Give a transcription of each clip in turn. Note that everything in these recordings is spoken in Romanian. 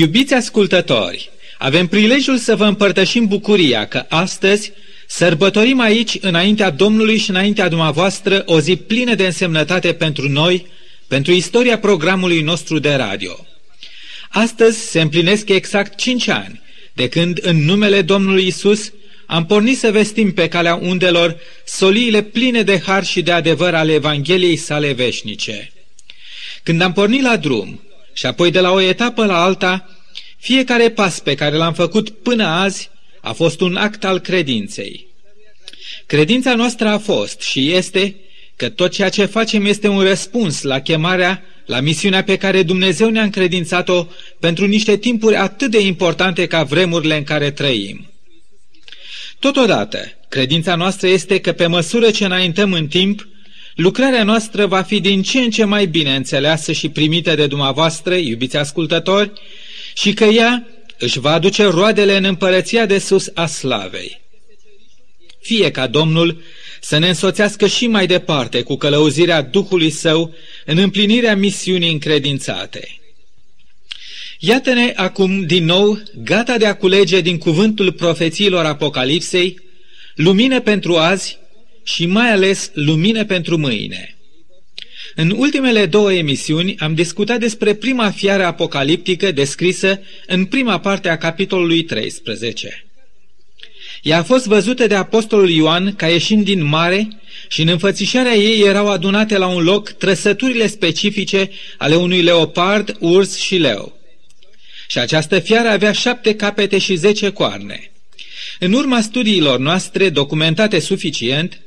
Iubiți ascultători, avem prilejul să vă împărtășim bucuria că astăzi sărbătorim aici, înaintea Domnului și înaintea dumneavoastră, o zi plină de însemnătate pentru noi, pentru istoria programului nostru de radio. Astăzi se împlinesc exact cinci ani de când, în numele Domnului Isus, am pornit să vestim pe calea undelor soliile pline de har și de adevăr ale Evangheliei sale veșnice. Când am pornit la drum și apoi de la o etapă la alta, fiecare pas pe care l-am făcut până azi a fost un act al credinței. Credința noastră a fost și este că tot ceea ce facem este un răspuns la chemarea, la misiunea pe care Dumnezeu ne-a încredințat-o pentru niște timpuri atât de importante ca vremurile în care trăim. Totodată, credința noastră este că pe măsură ce înaintăm în timp, lucrarea noastră va fi din ce în ce mai bine înțeleasă și primită de dumneavoastră, iubiți ascultători, și că ea își va aduce roadele în împărăția de sus a slavei. Fie ca Domnul să ne însoțească și mai departe cu călăuzirea Duhului Său în împlinirea misiunii încredințate. Iată-ne acum din nou gata de a culege din cuvântul profețiilor Apocalipsei lumină pentru azi și mai ales lumină pentru mâine. În ultimele două emisiuni am discutat despre prima fiară apocaliptică descrisă în prima parte a capitolului 13. Ea a fost văzută de apostolul Ioan ca ieșind din mare și în înfățișarea ei erau adunate la un loc trăsăturile specifice ale unui leopard, urs și leu. Și această fiară avea șapte capete și zece coarne. În urma studiilor noastre documentate suficient,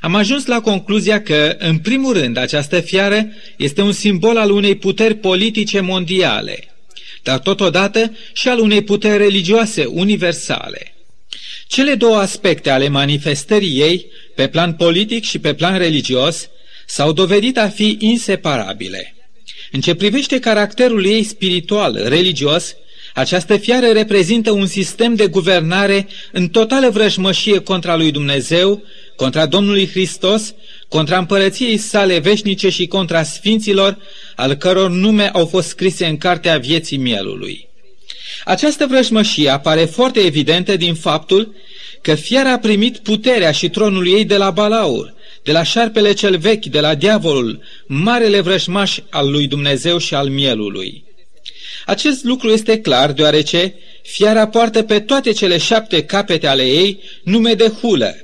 am ajuns la concluzia că, în primul rând, această fiară este un simbol al unei puteri politice mondiale, dar totodată și al unei puteri religioase universale. Cele două aspecte ale manifestării ei, pe plan politic și pe plan religios, s-au dovedit a fi inseparabile. În ce privește caracterul ei spiritual, religios, această fiară reprezintă un sistem de guvernare în totală vrăjmășie contra lui Dumnezeu, contra Domnului Hristos, contra împărăției sale veșnice și contra sfinților, al căror nume au fost scrise în cartea vieții mielului. Această vrăjmășie apare foarte evidentă din faptul că fiara a primit puterea și tronul ei de la Balaur, de la șarpele cel vechi, de la diavolul, marele vrăjmaș al lui Dumnezeu și al mielului. Acest lucru este clar deoarece fiara poartă pe toate cele șapte capete ale ei nume de hulă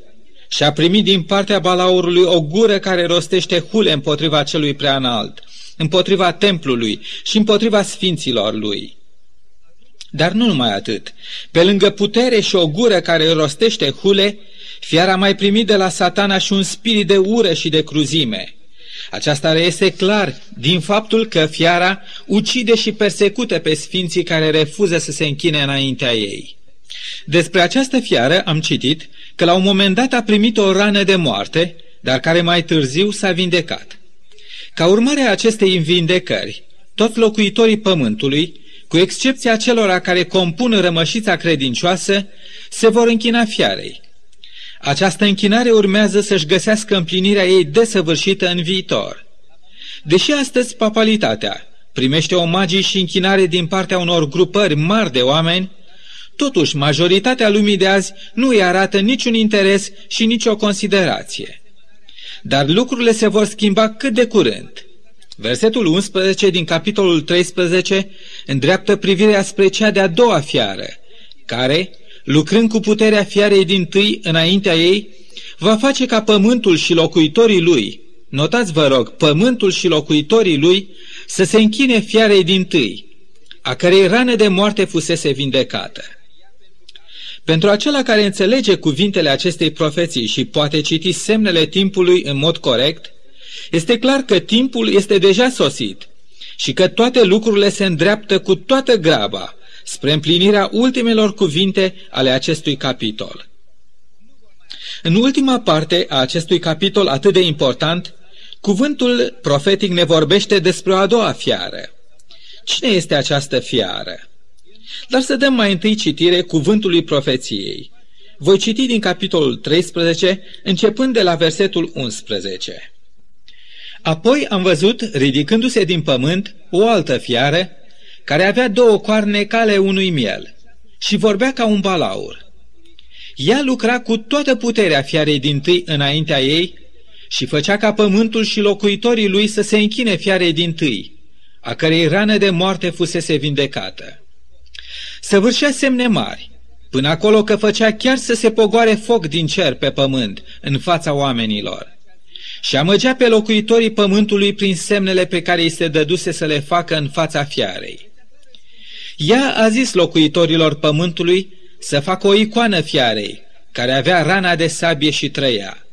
și a primit din partea balaurului o gură care rostește hule împotriva celui preanalt, împotriva templului și împotriva sfinților lui. Dar nu numai atât. Pe lângă putere și o gură care rostește hule, fiara mai primit de la satana și un spirit de ură și de cruzime. Aceasta reiese clar din faptul că fiara ucide și persecută pe sfinții care refuză să se închine înaintea ei. Despre această fiară am citit că la un moment dat a primit o rană de moarte, dar care mai târziu s-a vindecat. Ca urmare a acestei învindecări, toți locuitorii pământului, cu excepția celor care compun rămășița credincioasă, se vor închina fiarei. Această închinare urmează să-și găsească împlinirea ei desăvârșită în viitor. Deși astăzi papalitatea primește omagii și închinare din partea unor grupări mari de oameni, Totuși, majoritatea lumii de azi nu îi arată niciun interes și nicio considerație. Dar lucrurile se vor schimba cât de curând. Versetul 11 din capitolul 13 îndreaptă privirea spre cea de-a doua fiară, care, lucrând cu puterea fiarei din tâi înaintea ei, va face ca pământul și locuitorii lui, notați vă rog, pământul și locuitorii lui, să se închine fiarei din tâi, a cărei rană de moarte fusese vindecată. Pentru acela care înțelege cuvintele acestei profeții și poate citi semnele timpului în mod corect, este clar că timpul este deja sosit și că toate lucrurile se îndreaptă cu toată graba spre împlinirea ultimelor cuvinte ale acestui capitol. În ultima parte a acestui capitol atât de important, cuvântul profetic ne vorbește despre o a doua fiară. Cine este această fiară? Dar să dăm mai întâi citire cuvântului profeției. Voi citi din capitolul 13, începând de la versetul 11. Apoi am văzut, ridicându-se din pământ, o altă fiară, care avea două coarne cale unui miel și vorbea ca un balaur. Ea lucra cu toată puterea fiarei din tâi înaintea ei și făcea ca pământul și locuitorii lui să se închine fiarei din tâi, a cărei rană de moarte fusese vindecată. Săvârșea semne mari, până acolo că făcea chiar să se pogoare foc din cer pe pământ, în fața oamenilor. Și amăgea pe locuitorii pământului prin semnele pe care îi se dăduse să le facă în fața fiarei. Ea a zis locuitorilor pământului să facă o icoană fiarei, care avea rana de sabie și trăia.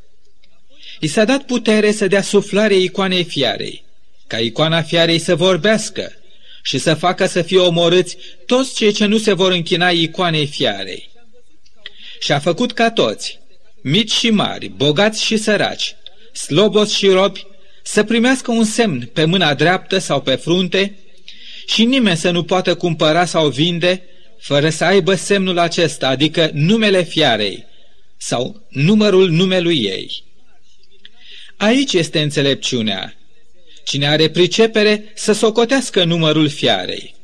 I s-a dat putere să dea suflare icoanei fiarei, ca icoana fiarei să vorbească și să facă să fie omorâți toți cei ce nu se vor închina icoanei fiarei. Și a făcut ca toți, mici și mari, bogați și săraci, slobos și robi, să primească un semn pe mâna dreaptă sau pe frunte și nimeni să nu poată cumpăra sau vinde fără să aibă semnul acesta, adică numele fiarei sau numărul numelui ei. Aici este înțelepciunea. Cine are pricepere să socotească numărul fiarei,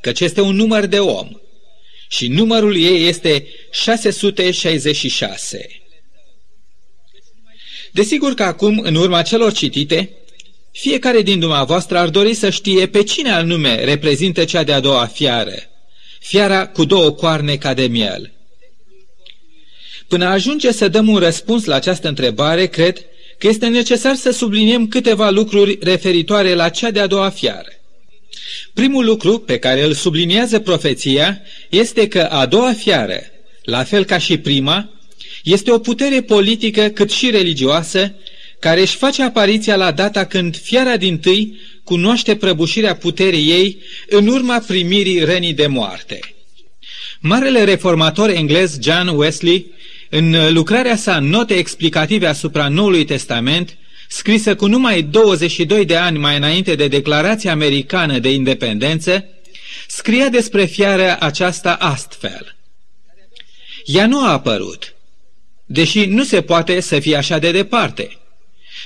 căci este un număr de om și numărul ei este 666. Desigur că acum, în urma celor citite, fiecare din dumneavoastră ar dori să știe pe cine al nume reprezintă cea de-a doua fiară, fiara cu două coarne ca de miel. Până ajunge să dăm un răspuns la această întrebare, cred că este necesar să subliniem câteva lucruri referitoare la cea de-a doua fiară. Primul lucru pe care îl subliniază profeția este că a doua fiară, la fel ca și prima, este o putere politică cât și religioasă care își face apariția la data când fiara din tâi cunoaște prăbușirea puterii ei în urma primirii rănii de moarte. Marele reformator englez John Wesley în lucrarea sa Note explicative asupra Noului Testament, scrisă cu numai 22 de ani mai înainte de declarația americană de independență, scria despre fiarea aceasta astfel. Ea nu a apărut, deși nu se poate să fie așa de departe,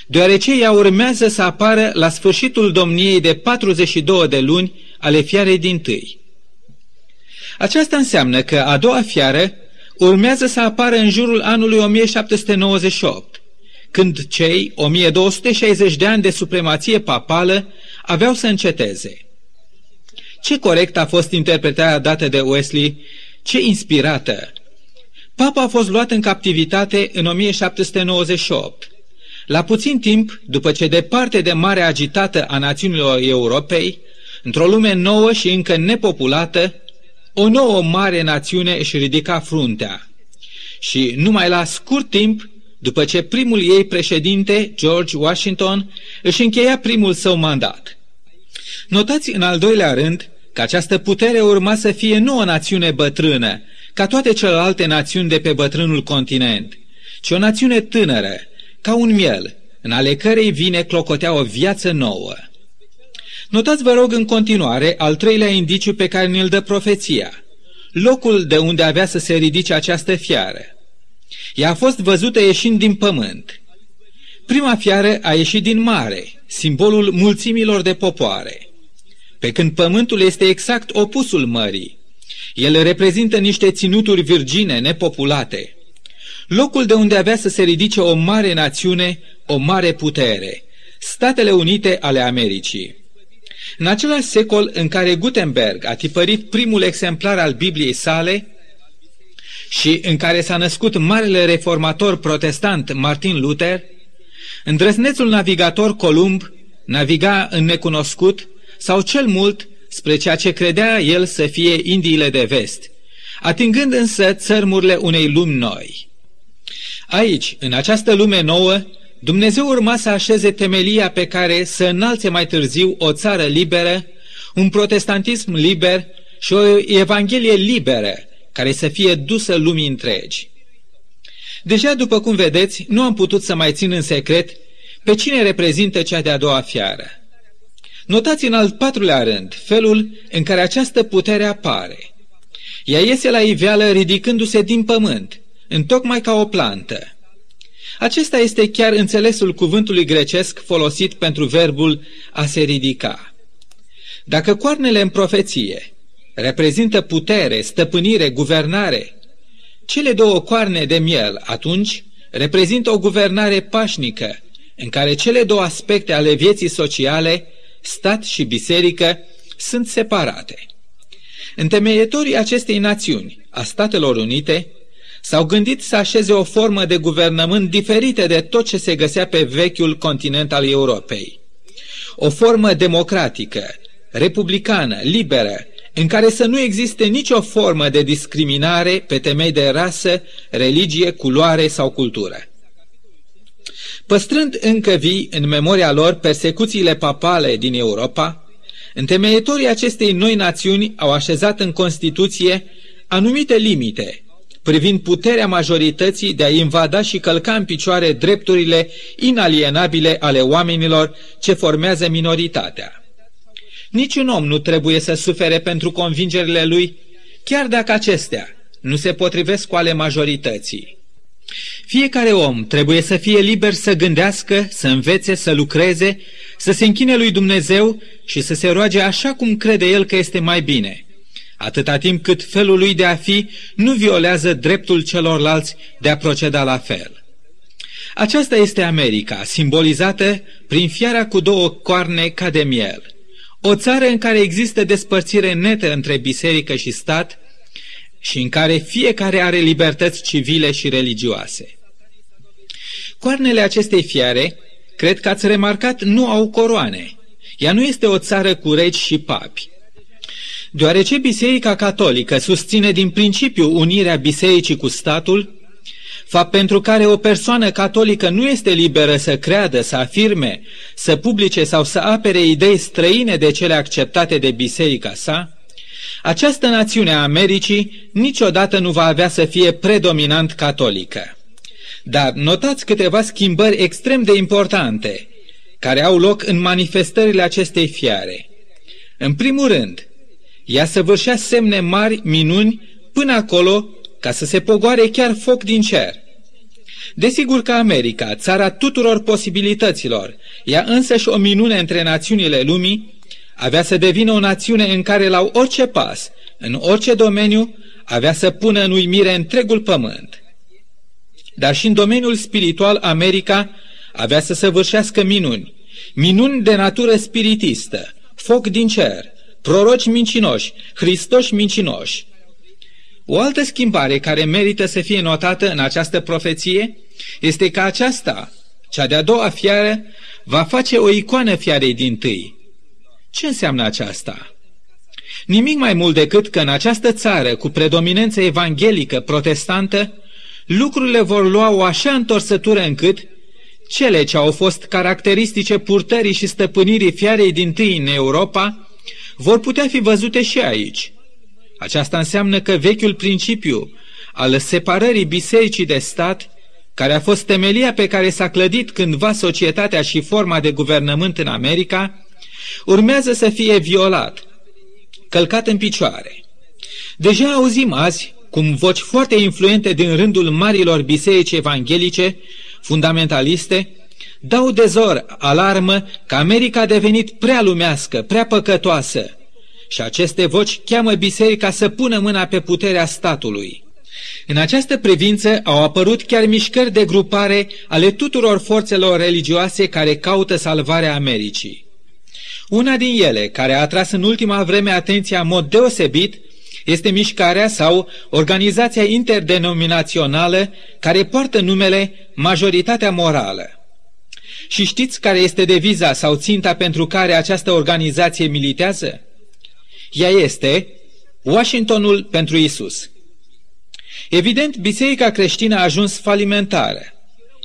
deoarece ea urmează să apară la sfârșitul domniei de 42 de luni ale fiarei din tâi. Aceasta înseamnă că a doua fiară urmează să apară în jurul anului 1798, când cei 1260 de ani de supremație papală aveau să înceteze. Ce corect a fost interpretarea dată de Wesley, ce inspirată! Papa a fost luat în captivitate în 1798, la puțin timp după ce departe de mare agitată a națiunilor Europei, într-o lume nouă și încă nepopulată, o nouă mare națiune își ridica fruntea. Și numai la scurt timp, după ce primul ei președinte, George Washington, își încheia primul său mandat. Notați în al doilea rând că această putere urma să fie nu o națiune bătrână, ca toate celelalte națiuni de pe bătrânul continent, ci o națiune tânără, ca un miel, în ale cărei vine clocotea o viață nouă. Notați, vă rog, în continuare al treilea indiciu pe care ne-l dă profeția, locul de unde avea să se ridice această fiară. Ea a fost văzută ieșind din pământ. Prima fiară a ieșit din mare, simbolul mulțimilor de popoare. Pe când pământul este exact opusul mării, el reprezintă niște ținuturi virgine, nepopulate. Locul de unde avea să se ridice o mare națiune, o mare putere, Statele Unite ale Americii. În același secol în care Gutenberg a tipărit primul exemplar al Bibliei sale și în care s-a născut marele reformator protestant Martin Luther, îndrăznețul navigator Columb naviga în necunoscut sau cel mult spre ceea ce credea el să fie Indiile de vest, atingând însă țărmurile unei lumi noi. Aici, în această lume nouă, Dumnezeu urma să așeze temelia pe care să înalțe mai târziu o țară liberă, un protestantism liber și o evanghelie liberă care să fie dusă lumii întregi. Deja, după cum vedeți, nu am putut să mai țin în secret pe cine reprezintă cea de-a doua fiară. Notați în al patrulea rând felul în care această putere apare. Ea iese la iveală ridicându-se din pământ, întocmai ca o plantă. Acesta este chiar înțelesul cuvântului grecesc folosit pentru verbul a se ridica. Dacă coarnele în profeție reprezintă putere, stăpânire, guvernare, cele două coarne de miel atunci reprezintă o guvernare pașnică, în care cele două aspecte ale vieții sociale, stat și biserică, sunt separate. Întemeietorii acestei națiuni, a Statelor Unite, s-au gândit să așeze o formă de guvernământ diferită de tot ce se găsea pe vechiul continent al Europei. O formă democratică, republicană, liberă, în care să nu existe nicio formă de discriminare pe temei de rasă, religie, culoare sau cultură. Păstrând încă vii în memoria lor persecuțiile papale din Europa, întemeietorii acestei noi națiuni au așezat în Constituție anumite limite privind puterea majorității de a invada și călca în picioare drepturile inalienabile ale oamenilor ce formează minoritatea. Niciun om nu trebuie să sufere pentru convingerile lui, chiar dacă acestea nu se potrivesc cu ale majorității. Fiecare om trebuie să fie liber să gândească, să învețe, să lucreze, să se închine lui Dumnezeu și să se roage așa cum crede el că este mai bine, atâta timp cât felul lui de a fi nu violează dreptul celorlalți de a proceda la fel. Aceasta este America, simbolizată prin fiara cu două coarne ca de miel. O țară în care există despărțire netă între biserică și stat și în care fiecare are libertăți civile și religioase. Coarnele acestei fiare, cred că ați remarcat, nu au coroane. Ea nu este o țară cu regi și papi. Deoarece Biserica Catolică susține din principiu unirea bisericii cu statul, fapt pentru care o persoană catolică nu este liberă să creadă, să afirme, să publice sau să apere idei străine de cele acceptate de biserica sa, această națiune a Americii niciodată nu va avea să fie predominant catolică. Dar notați câteva schimbări extrem de importante care au loc în manifestările acestei fiare. În primul rând, ea săvârșea semne mari, minuni, până acolo ca să se pogoare chiar foc din cer. Desigur că America, țara tuturor posibilităților, ea însăși o minune între națiunile lumii, avea să devină o națiune în care la orice pas, în orice domeniu, avea să pună în uimire întregul pământ. Dar și în domeniul spiritual America avea să săvârșească minuni, minuni de natură spiritistă, foc din cer, proroci mincinoși, Hristoși mincinoși. O altă schimbare care merită să fie notată în această profeție este că aceasta, cea de-a doua fiară, va face o icoană fiarei din tâi. Ce înseamnă aceasta? Nimic mai mult decât că în această țară cu predominanță evanghelică protestantă, lucrurile vor lua o așa întorsătură încât cele ce au fost caracteristice purtării și stăpânirii fiarei din tâi în Europa vor putea fi văzute și aici. Aceasta înseamnă că vechiul principiu al separării bisericii de stat, care a fost temelia pe care s-a clădit cândva societatea și forma de guvernământ în America, urmează să fie violat, călcat în picioare. Deja auzim azi cum voci foarte influente din rândul marilor biserici evanghelice, fundamentaliste, dau de zor alarmă că America a devenit prea lumească, prea păcătoasă și aceste voci cheamă biserica să pună mâna pe puterea statului. În această privință au apărut chiar mișcări de grupare ale tuturor forțelor religioase care caută salvarea Americii. Una din ele, care a atras în ultima vreme atenția în mod deosebit, este mișcarea sau organizația interdenominațională care poartă numele Majoritatea Morală. Și știți care este deviza sau ținta pentru care această organizație militează? Ea este Washingtonul pentru Isus. Evident, biserica creștină a ajuns falimentară.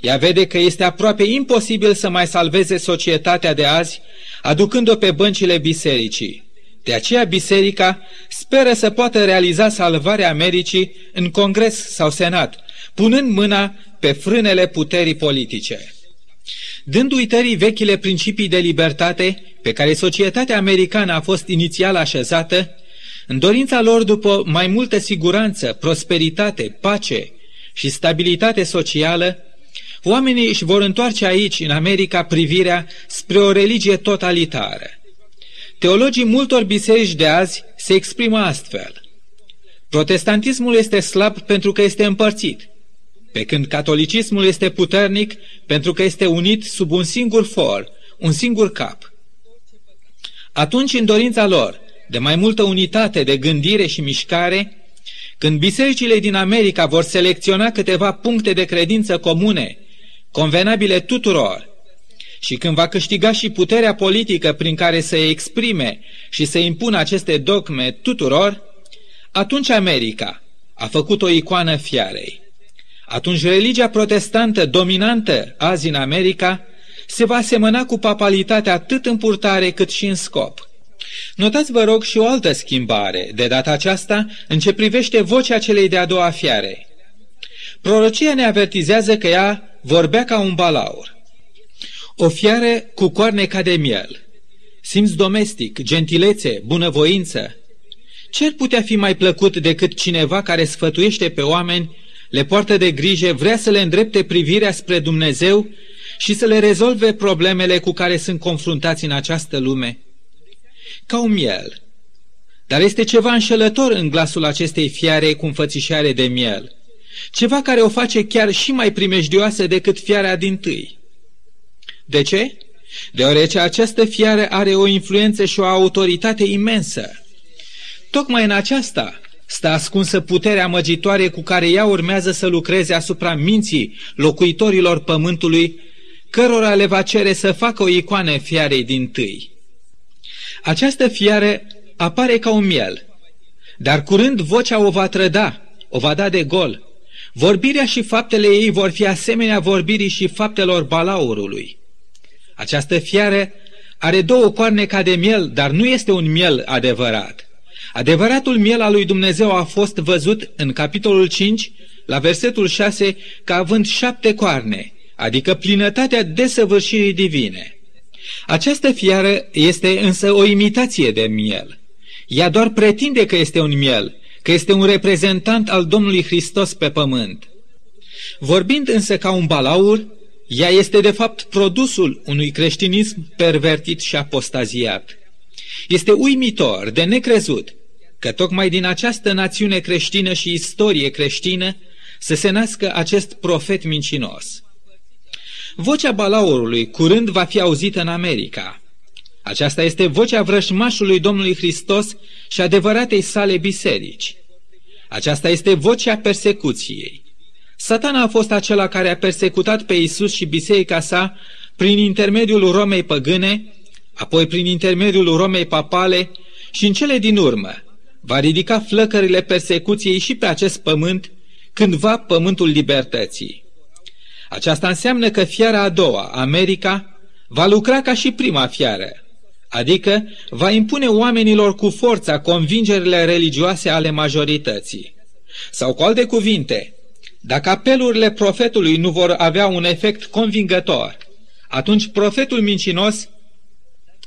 Ea vede că este aproape imposibil să mai salveze societatea de azi, aducând-o pe băncile bisericii. De aceea biserica speră să poată realiza salvarea Americii în Congres sau Senat, punând mâna pe frânele puterii politice. Dând uitării vechile principii de libertate pe care societatea americană a fost inițial așezată, în dorința lor după mai multă siguranță, prosperitate, pace și stabilitate socială, oamenii își vor întoarce aici, în America, privirea spre o religie totalitară. Teologii multor biserici de azi se exprimă astfel. Protestantismul este slab pentru că este împărțit, pe când catolicismul este puternic pentru că este unit sub un singur for, un singur cap. Atunci, în dorința lor de mai multă unitate de gândire și mișcare, când bisericile din America vor selecționa câteva puncte de credință comune, convenabile tuturor, și când va câștiga și puterea politică prin care să exprime și să impună aceste dogme tuturor, atunci America a făcut o icoană fiarei. Atunci religia protestantă dominantă azi în America se va semăna cu papalitatea atât în purtare cât și în scop. Notați, vă rog, și o altă schimbare, de data aceasta, în ce privește vocea celei de-a doua fiare. Prorocia ne avertizează că ea vorbea ca un balaur. O fiare cu coarne ca de miel, simț domestic, gentilețe, bunăvoință. Ce ar putea fi mai plăcut decât cineva care sfătuiește pe oameni, le poartă de grijă, vrea să le îndrepte privirea spre Dumnezeu și să le rezolve problemele cu care sunt confruntați în această lume? Ca un miel. Dar este ceva înșelător în glasul acestei fiare cu înfățișare de miel. Ceva care o face chiar și mai primejdioasă decât fiarea din tâi. De ce? Deoarece această fiară are o influență și o autoritate imensă. Tocmai în aceasta stă ascunsă puterea măgitoare cu care ea urmează să lucreze asupra minții locuitorilor pământului, cărora le va cere să facă o icoană fiarei din tâi. Această fiară apare ca un miel, dar curând vocea o va trăda, o va da de gol. Vorbirea și faptele ei vor fi asemenea vorbirii și faptelor balaurului. Această fiară are două coarne ca de miel, dar nu este un miel adevărat. Adevăratul miel al lui Dumnezeu a fost văzut în capitolul 5, la versetul 6, ca având șapte coarne, adică plinătatea desăvârșirii divine. Această fiară este însă o imitație de miel. Ea doar pretinde că este un miel, că este un reprezentant al Domnului Hristos pe pământ. Vorbind însă ca un balaur, ea este de fapt produsul unui creștinism pervertit și apostaziat. Este uimitor, de necrezut, că tocmai din această națiune creștină și istorie creștină să se nască acest profet mincinos. Vocea balaurului curând va fi auzită în America. Aceasta este vocea vrășmașului Domnului Hristos și adevăratei sale biserici. Aceasta este vocea persecuției. Satana a fost acela care a persecutat pe Isus și biserica sa prin intermediul Romei păgâne, apoi prin intermediul Romei papale și în cele din urmă va ridica flăcările persecuției și pe acest pământ, cândva pământul libertății. Aceasta înseamnă că fiara a doua, America, va lucra ca și prima fiară, adică va impune oamenilor cu forța convingerile religioase ale majorității. Sau cu alte cuvinte, dacă apelurile profetului nu vor avea un efect convingător, atunci profetul mincinos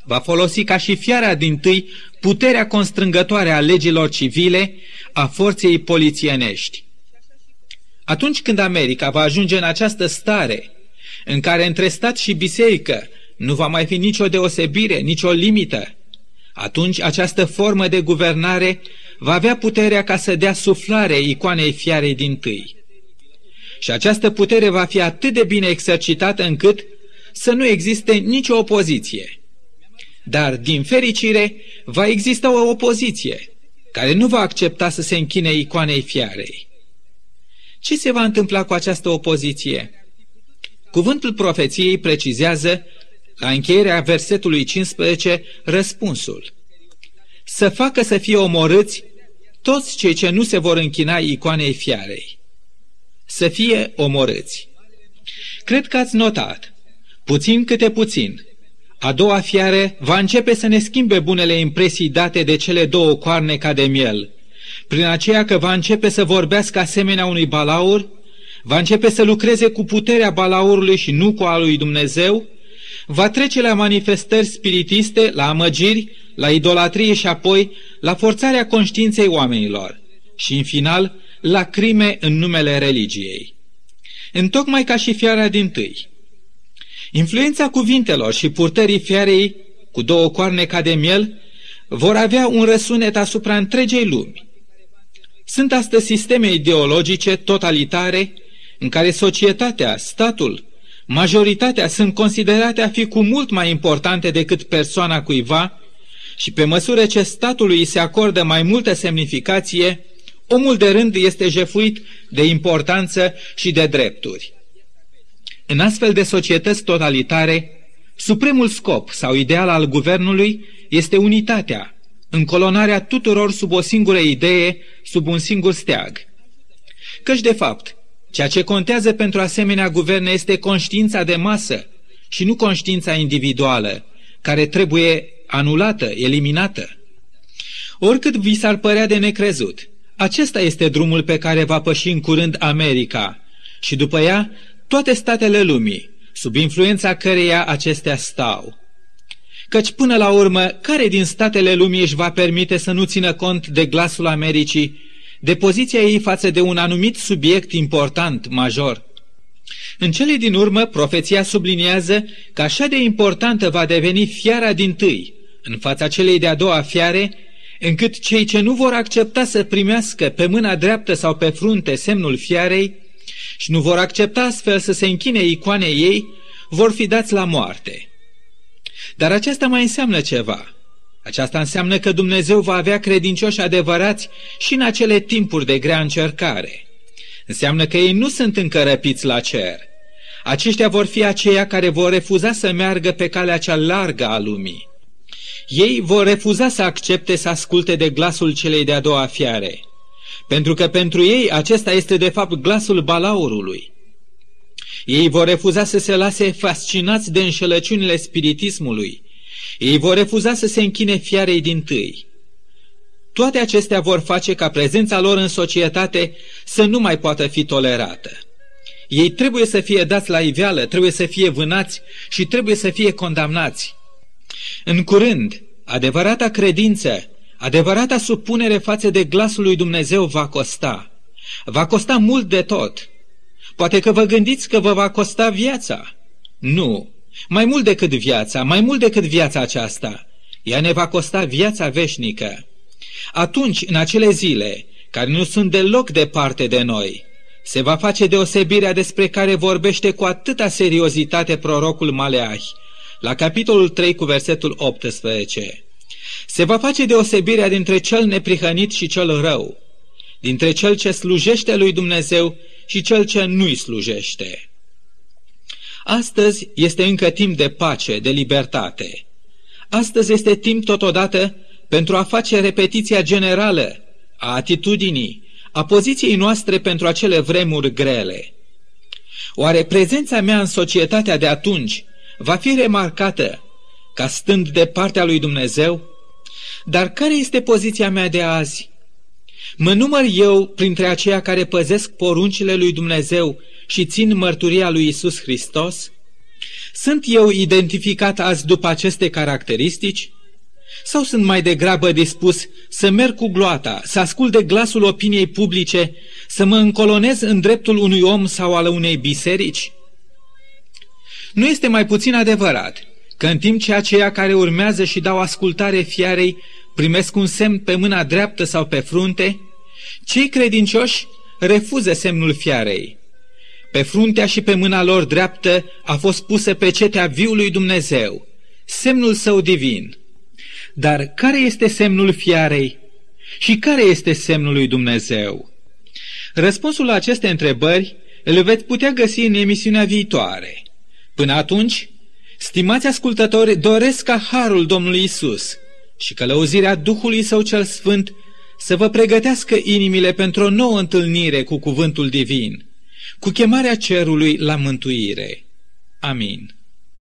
va folosi ca și fiara din tâi puterea constrângătoare a legilor civile, a forței polițienești. Atunci când America va ajunge în această stare, în care între stat și biserică nu va mai fi nicio deosebire, nicio limită, atunci această formă de guvernare va avea puterea ca să dea suflare icoanei fiarei din tâi. Și această putere va fi atât de bine exercitată încât să nu existe nicio opoziție. Dar, din fericire, va exista o opoziție care nu va accepta să se închine icoanei fiarei. Ce se va întâmpla cu această opoziție? Cuvântul profeției precizează, la încheierea versetului 15, răspunsul. Să facă să fie omorâți toți cei ce nu se vor închina icoanei fiarei. Să fie omorâți. Cred că ați notat, puțin câte puțin, a doua fiare va începe să ne schimbe bunele impresii date de cele două coarne ca de miel, prin aceea că va începe să vorbească asemenea unui balaur, va începe să lucreze cu puterea balaurului și nu cu a lui Dumnezeu, va trece la manifestări spiritiste, la amăgiri, la idolatrie și apoi la forțarea conștiinței oamenilor și, în final, la crime în numele religiei. Întocmai ca și fiara din tâi. Influența cuvintelor și purtării fiarei cu două coarne ca de miel, vor avea un răsunet asupra întregei lumi. Sunt astăzi sisteme ideologice totalitare în care societatea, statul, majoritatea sunt considerate a fi cu mult mai importante decât persoana cuiva și pe măsură ce statului îi se acordă mai multă semnificație, omul de rând este jefuit de importanță și de drepturi. În astfel de societăți totalitare, supremul scop sau ideal al guvernului este unitatea, încolonarea tuturor sub o singură idee, sub un singur steag. Căci, de fapt, ceea ce contează pentru asemenea guverne este conștiința de masă și nu conștiința individuală, care trebuie anulată, eliminată. Oricât vi s-ar părea de necrezut, acesta este drumul pe care va păși în curând America și după ea toate statele lumii, sub influența căreia acestea stau. Căci până la urmă, care din statele lumii își va permite să nu țină cont de glasul Americii, de poziția ei față de un anumit subiect important, major? În cele din urmă, profeția subliniază că așa de importantă va deveni fiara din tâi, în fața celei de-a doua fiare, încât cei ce nu vor accepta să primească pe mâna dreaptă sau pe frunte semnul fiarei și nu vor accepta astfel să se închine icoanei ei, vor fi dați la moarte. Dar aceasta mai înseamnă ceva. Aceasta înseamnă că Dumnezeu va avea credincioși adevărați și în acele timpuri de grea încercare. Înseamnă că ei nu sunt încă răpiți la cer. Aceștia vor fi aceia care vor refuza să meargă pe calea cea largă a lumii. Ei vor refuza să accepte să asculte de glasul celei de-a doua fiare, pentru că pentru ei acesta este de fapt glasul balaurului. Ei vor refuza să se lase fascinați de înșelăciunile spiritismului. Ei vor refuza să se închine fiarei din tâi. Toate acestea vor face ca prezența lor în societate să nu mai poată fi tolerată. Ei trebuie să fie dați la iveală, trebuie să fie vânați și trebuie să fie condamnați. În curând, adevărata credință, adevărata supunere față de glasul lui Dumnezeu va costa. Va costa mult de tot. Poate că vă gândiți că vă va costa viața. Nu, mai mult decât viața, mai mult decât viața aceasta. Ea ne va costa viața veșnică. Atunci, în acele zile, care nu sunt deloc departe de noi, se va face deosebirea despre care vorbește cu atâta seriozitate prorocul Maleahi, la capitolul 3 cu versetul 18. Se va face deosebirea dintre cel neprihănit și cel rău, dintre cel ce slujește lui Dumnezeu și cel ce nu-i slujește. Astăzi este încă timp de pace, de libertate. Astăzi este timp totodată pentru a face repetiția generală a atitudinii, a poziției noastre pentru acele vremuri grele. Oare prezența mea în societatea de atunci va fi remarcată ca stând de partea lui Dumnezeu? Dar care este poziția mea de azi? Mă număr eu printre aceia care păzesc poruncile lui Dumnezeu și țin mărturia lui Isus Hristos? Sunt eu identificat azi după aceste caracteristici? Sau sunt mai degrabă dispus să merg cu gloata, să ascult de glasul opiniei publice, să mă încolonez în dreptul unui om sau al unei biserici? Nu este mai puțin adevărat că în timp ce aceia care urmează și dau ascultare fiarei primesc un semn pe mâna dreaptă sau pe frunte, cei credincioși refuză semnul fiarei. Pe fruntea și pe mâna lor dreaptă a fost pusă cetea viului Dumnezeu, semnul său divin. Dar care este semnul fiarei? Și care este semnul lui Dumnezeu? Răspunsul la aceste întrebări îl veți putea găsi în emisiunea viitoare. Până atunci, stimați ascultători, doresc ca harul Domnului Isus și călăuzirea Duhului Său cel Sfânt să vă pregătească inimile pentru o nouă întâlnire cu cuvântul divin, cu chemarea cerului la mântuire. Amin.